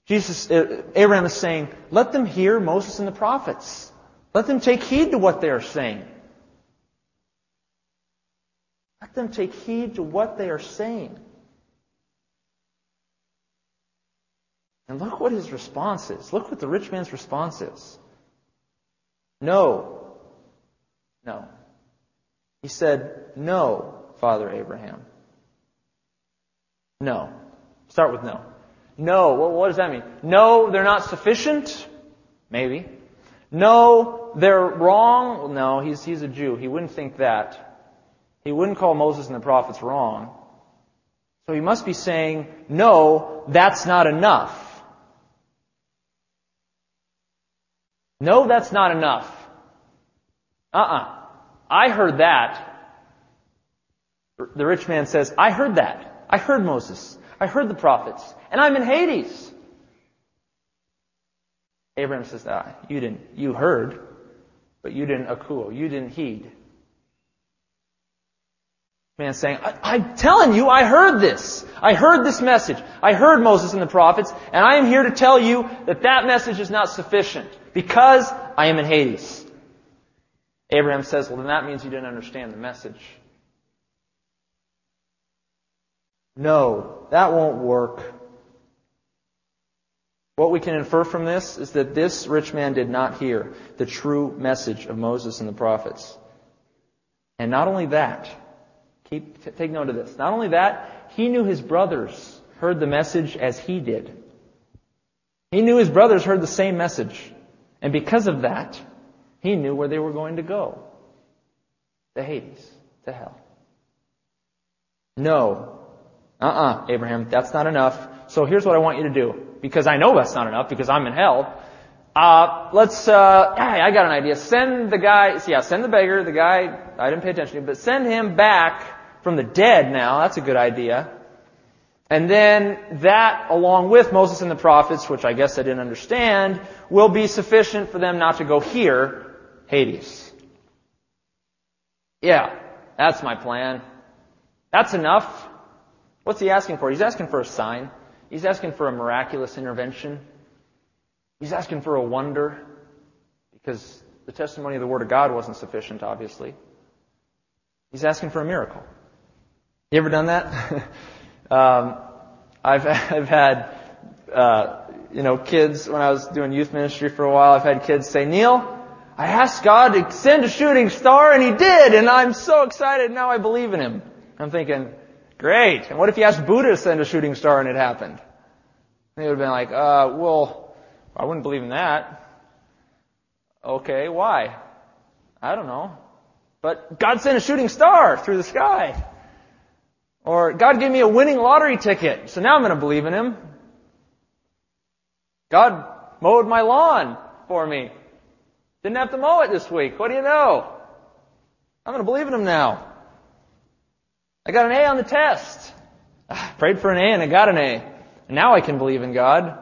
Jesus, uh, Abraham is saying, let them hear Moses and the prophets. Let them take heed to what they are saying. Let them take heed to what they are saying. And look what his response is. Look what the rich man's response is. No. No. He said, No, Father Abraham. No. Start with no. No. Well, what does that mean? No, they're not sufficient? Maybe. No, they're wrong? No, he's, he's a Jew. He wouldn't think that. He wouldn't call Moses and the prophets wrong. So he must be saying, no, that's not enough. No, that's not enough. Uh-uh. I heard that. The rich man says, I heard that. I heard Moses. I heard the prophets. And I'm in Hades. Abraham says, ah, you didn't, you heard, but you didn't akuo. You didn't heed. Man saying, I, am telling you, I heard this. I heard this message. I heard Moses and the prophets, and I am here to tell you that that message is not sufficient because I am in Hades. Abraham says, well, then that means you didn't understand the message. No, that won't work. What we can infer from this is that this rich man did not hear the true message of Moses and the prophets. And not only that, keep, take note of this. Not only that, he knew his brothers heard the message as he did. He knew his brothers heard the same message. And because of that, he knew where they were going to go. To Hades, to hell. No. Uh-uh, Abraham, that's not enough. So here's what I want you to do. Because I know that's not enough because I'm in hell. Uh, let's, uh, I got an idea. Send the guy, See, yeah, send the beggar, the guy I didn't pay attention to, but send him back from the dead now. That's a good idea. And then that, along with Moses and the prophets, which I guess I didn't understand, will be sufficient for them not to go here, Hades. Yeah, that's my plan. That's enough. What's he asking for? He's asking for a sign. He's asking for a miraculous intervention. He's asking for a wonder because the testimony of the Word of God wasn't sufficient, obviously. He's asking for a miracle. You ever done that? Um, I've I've had uh, you know kids when I was doing youth ministry for a while. I've had kids say, Neil, I asked God to send a shooting star, and He did, and I'm so excited. Now I believe in Him. I'm thinking, great. And what if you asked Buddha to send a shooting star and it happened? They would have been like, uh, well, I wouldn't believe in that. Okay, why? I don't know. But God sent a shooting star through the sky. Or God gave me a winning lottery ticket, so now I'm going to believe in Him. God mowed my lawn for me. Didn't have to mow it this week. What do you know? I'm going to believe in Him now. I got an A on the test. I prayed for an A and I got an A. Now I can believe in God.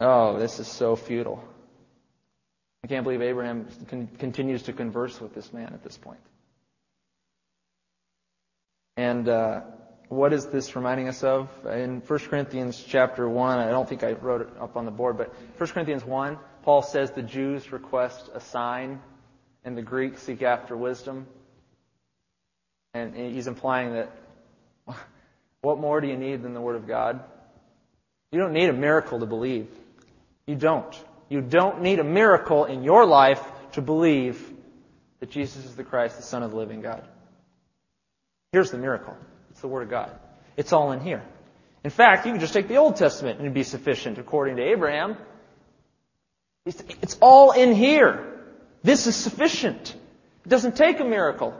Oh, this is so futile. I can't believe Abraham continues to converse with this man at this point. And uh, what is this reminding us of? In 1 Corinthians chapter 1, I don't think I wrote it up on the board, but 1 Corinthians 1, Paul says the Jews request a sign and the Greeks seek after wisdom. And he's implying that what more do you need than the Word of God? You don't need a miracle to believe. You don't. You don't need a miracle in your life to believe that Jesus is the Christ, the Son of the living God. Here's the miracle. It's the Word of God. It's all in here. In fact, you can just take the Old Testament and it'd be sufficient according to Abraham. It's all in here. This is sufficient. It doesn't take a miracle.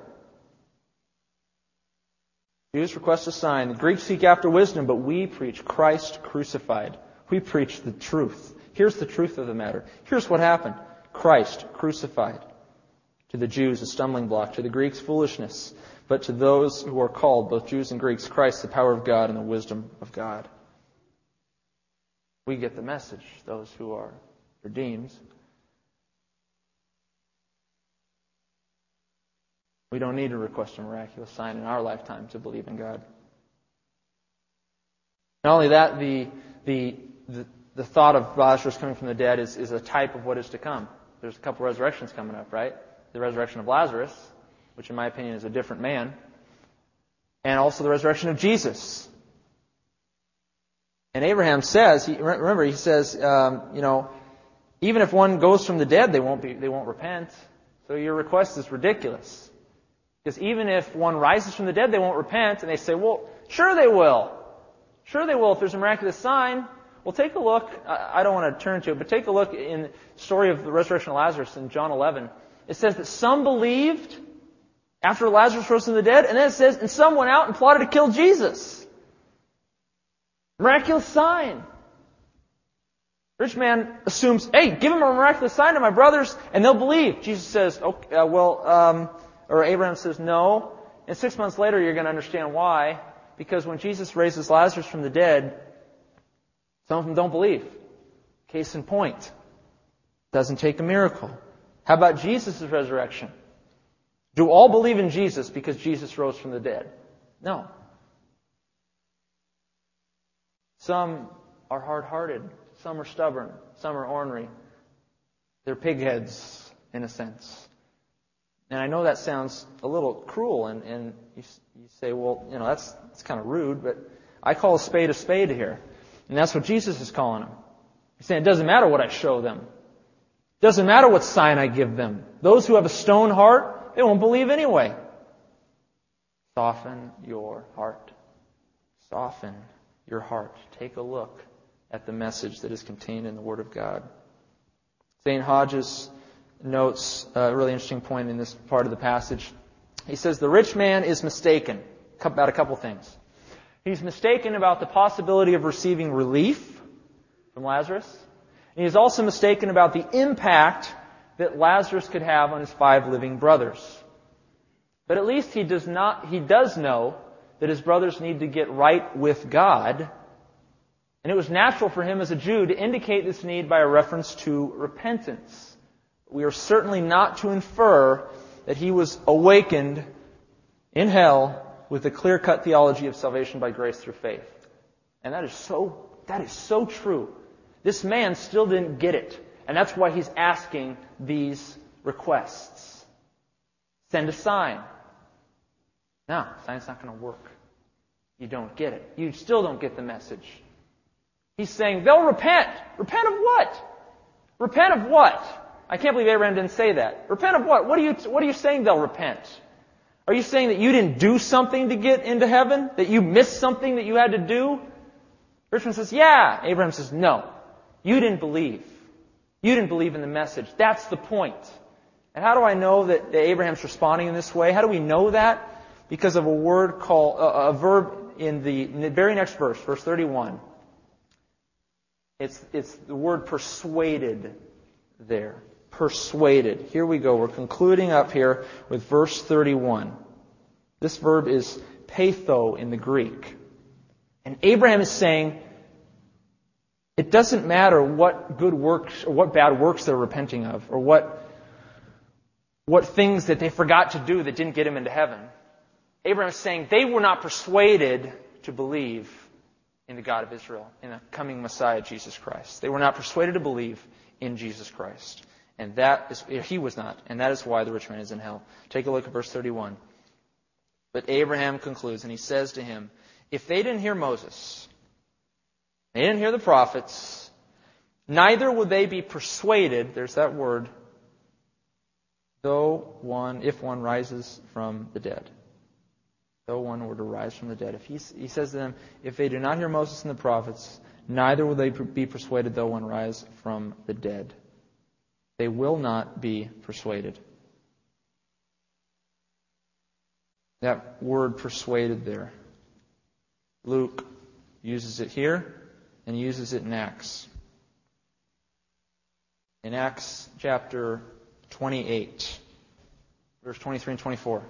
Jews request a sign. The Greeks seek after wisdom, but we preach Christ crucified. We preach the truth. Here's the truth of the matter. Here's what happened. Christ crucified. To the Jews, a stumbling block. To the Greeks, foolishness but to those who are called, both Jews and Greeks, Christ, the power of God and the wisdom of God. We get the message, those who are redeemed. We don't need to request a miraculous sign in our lifetime to believe in God. Not only that, the, the, the, the thought of Lazarus coming from the dead is, is a type of what is to come. There's a couple resurrections coming up, right? The resurrection of Lazarus, which in my opinion is a different man, and also the resurrection of Jesus. And Abraham says, he, remember, he says, um, you know, even if one goes from the dead, they won't be, they won't repent. So your request is ridiculous. Because even if one rises from the dead, they won't repent. And they say, well, sure they will. Sure they will if there's a miraculous sign. Well, take a look. I don't want to turn to it, but take a look in the story of the resurrection of Lazarus in John 11. It says that some believed after Lazarus rose from the dead, and then it says, and some went out and plotted to kill Jesus. Miraculous sign. Rich man assumes, hey, give him a miraculous sign to my brothers, and they'll believe. Jesus says, okay, uh, well, um, or Abraham says, no. And six months later, you're going to understand why. Because when Jesus raises Lazarus from the dead, some of them don't believe. Case in point. Doesn't take a miracle. How about Jesus' resurrection? Do all believe in Jesus because Jesus rose from the dead? No. Some are hard hearted. Some are stubborn. Some are ornery. They're pigheads, in a sense. And I know that sounds a little cruel, and, and you, you say, well, you know, that's, that's kind of rude, but I call a spade a spade here. And that's what Jesus is calling them. He's saying it doesn't matter what I show them. It doesn't matter what sign I give them. Those who have a stone heart, they won't believe anyway. Soften your heart. Soften your heart. Take a look at the message that is contained in the Word of God. Zane Hodges notes a really interesting point in this part of the passage. He says, The rich man is mistaken about a couple things. He's mistaken about the possibility of receiving relief from Lazarus. And he's also mistaken about the impact that Lazarus could have on his five living brothers. But at least he does not, he does know that his brothers need to get right with God. And it was natural for him as a Jew to indicate this need by a reference to repentance. We are certainly not to infer that he was awakened in hell with a clear-cut theology of salvation by grace through faith. And that is so, that is so true. This man still didn't get it. And that's why he's asking these requests. Send a sign. No, sign's not going to work. You don't get it. You still don't get the message. He's saying they'll repent. Repent of what? Repent of what? I can't believe Abraham didn't say that. Repent of what? What are you, what are you saying they'll repent? Are you saying that you didn't do something to get into heaven? That you missed something that you had to do? rich man says, yeah. Abraham says, no. You didn't believe. You didn't believe in the message. That's the point. And how do I know that, Abraham's responding in this way? How do we know that? Because of a word called, a, a verb in the, in the very next verse, verse 31. It's, it's the word persuaded there persuaded. Here we go. We're concluding up here with verse 31. This verb is peitho in the Greek. And Abraham is saying, it doesn't matter what good works or what bad works they're repenting of or what, what things that they forgot to do that didn't get them into heaven. Abraham is saying they were not persuaded to believe in the God of Israel, in the coming Messiah, Jesus Christ. They were not persuaded to believe in Jesus Christ. And that is, he was not. And that is why the rich man is in hell. Take a look at verse 31. But Abraham concludes, and he says to him, If they didn't hear Moses, they didn't hear the prophets, neither would they be persuaded, there's that word, though one, if one rises from the dead. Though one were to rise from the dead. If he, he says to them, if they do not hear Moses and the prophets, neither will they be persuaded though one rise from the dead. They will not be persuaded. That word persuaded there. Luke uses it here and uses it in Acts. In Acts chapter 28, verse 23 and 24.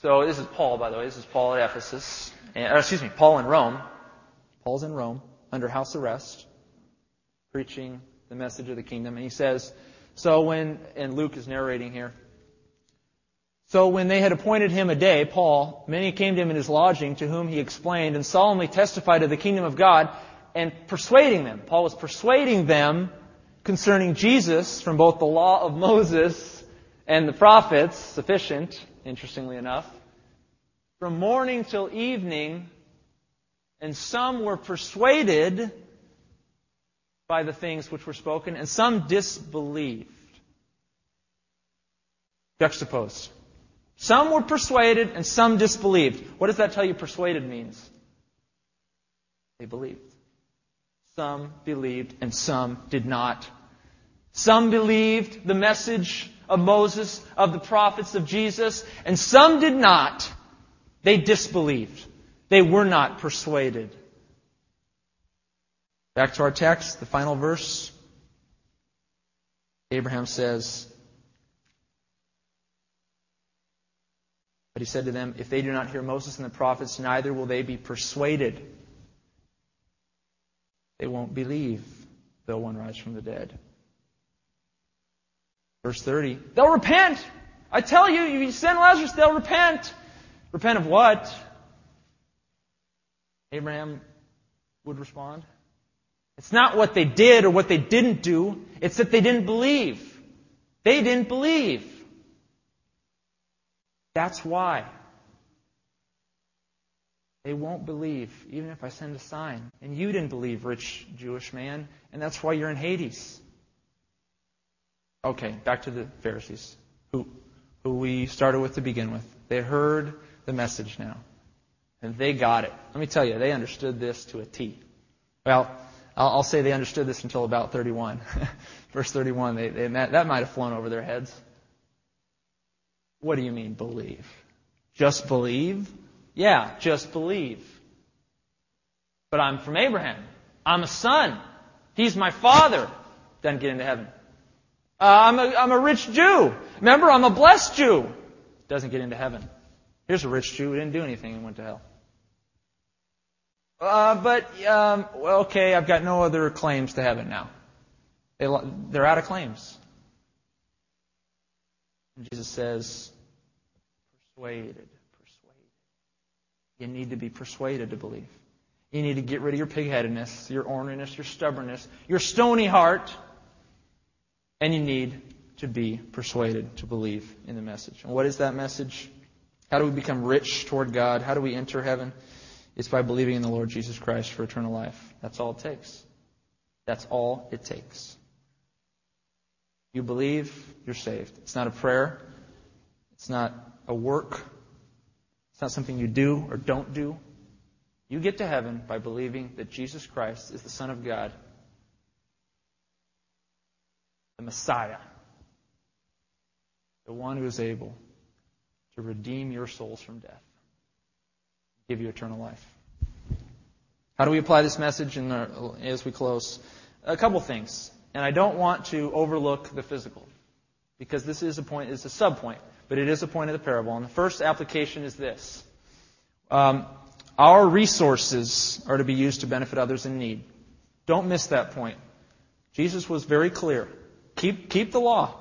So this is Paul, by the way. This is Paul at Ephesus. And, uh, excuse me, Paul in Rome. Paul's in Rome under house arrest, preaching the message of the kingdom. And he says, so when, and Luke is narrating here. So when they had appointed him a day, Paul, many came to him in his lodging, to whom he explained and solemnly testified of the kingdom of God, and persuading them. Paul was persuading them concerning Jesus from both the law of Moses and the prophets, sufficient, interestingly enough, from morning till evening, and some were persuaded by the things which were spoken, and some disbelieved. Juxtaposed. Some were persuaded and some disbelieved. What does that tell you persuaded means? They believed. Some believed and some did not. Some believed the message of Moses, of the prophets, of Jesus, and some did not. They disbelieved. They were not persuaded. Back to our text, the final verse. Abraham says, But he said to them, If they do not hear Moses and the prophets, neither will they be persuaded. They won't believe, though one rise from the dead. Verse 30, they'll repent. I tell you, if you send Lazarus, they'll repent. Repent of what? Abraham would respond. It's not what they did or what they didn't do. It's that they didn't believe. They didn't believe. That's why. They won't believe, even if I send a sign. And you didn't believe, rich Jewish man, and that's why you're in Hades. Okay, back to the Pharisees, who, who we started with to begin with. They heard the message now, and they got it. Let me tell you, they understood this to a T. Well, I'll, say they understood this until about 31. Verse 31, they, they, that, that might have flown over their heads. What do you mean, believe? Just believe? Yeah, just believe. But I'm from Abraham. I'm a son. He's my father. Doesn't get into heaven. Uh, I'm, a, I'm a rich Jew. Remember, I'm a blessed Jew. Doesn't get into heaven. Here's a rich Jew who didn't do anything and went to hell. Uh, but, um, well, okay, I've got no other claims to heaven now. They, they're out of claims. And Jesus says, persuaded. You need to be persuaded to believe. You need to get rid of your pigheadedness, your orneriness, your stubbornness, your stony heart, and you need to be persuaded to believe in the message. And what is that message? How do we become rich toward God? How do we enter heaven? It's by believing in the Lord Jesus Christ for eternal life. That's all it takes. That's all it takes. You believe, you're saved. It's not a prayer. It's not a work. Not something you do or don't do. You get to heaven by believing that Jesus Christ is the Son of God, the Messiah, the one who is able to redeem your souls from death, give you eternal life. How do we apply this message the, as we close? A couple things. And I don't want to overlook the physical, because this is a point, is a sub point but it is a point of the parable. And the first application is this. Um, our resources are to be used to benefit others in need. Don't miss that point. Jesus was very clear. Keep, keep the law.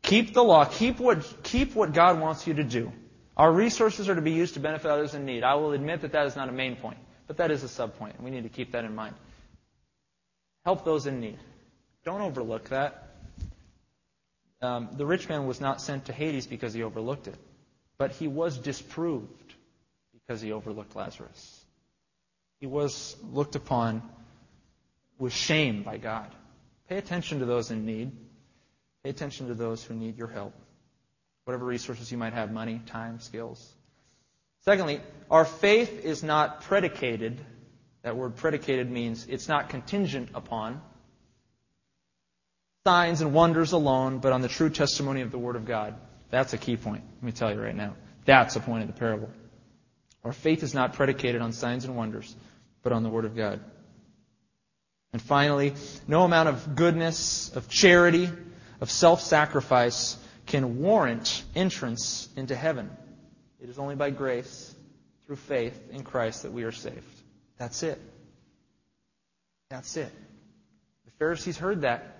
Keep the law. Keep what, keep what God wants you to do. Our resources are to be used to benefit others in need. I will admit that that is not a main point, but that is a sub point. We need to keep that in mind. Help those in need. Don't overlook that um, the rich man was not sent to Hades because he overlooked it, but he was disproved because he overlooked Lazarus. He was looked upon with shame by God. Pay attention to those in need. Pay attention to those who need your help. Whatever resources you might have money, time, skills. Secondly, our faith is not predicated. That word predicated means it's not contingent upon signs and wonders alone, but on the true testimony of the Word of God. That's a key point. Let me tell you right now. That's a point of the parable. Our faith is not predicated on signs and wonders, but on the Word of God. And finally, no amount of goodness, of charity, of self sacrifice can warrant entrance into heaven. It is only by grace, through faith in Christ, that we are saved. That's it. That's it. The Pharisees heard that.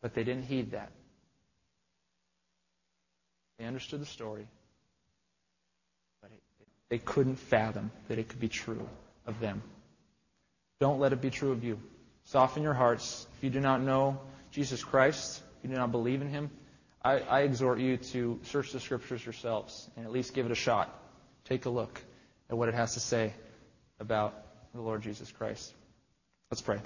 But they didn't heed that. They understood the story, but they couldn't fathom that it could be true of them. Don't let it be true of you. Soften your hearts. If you do not know Jesus Christ, if you do not believe in Him, I, I exhort you to search the Scriptures yourselves and at least give it a shot. Take a look at what it has to say about the Lord Jesus Christ. Let's pray.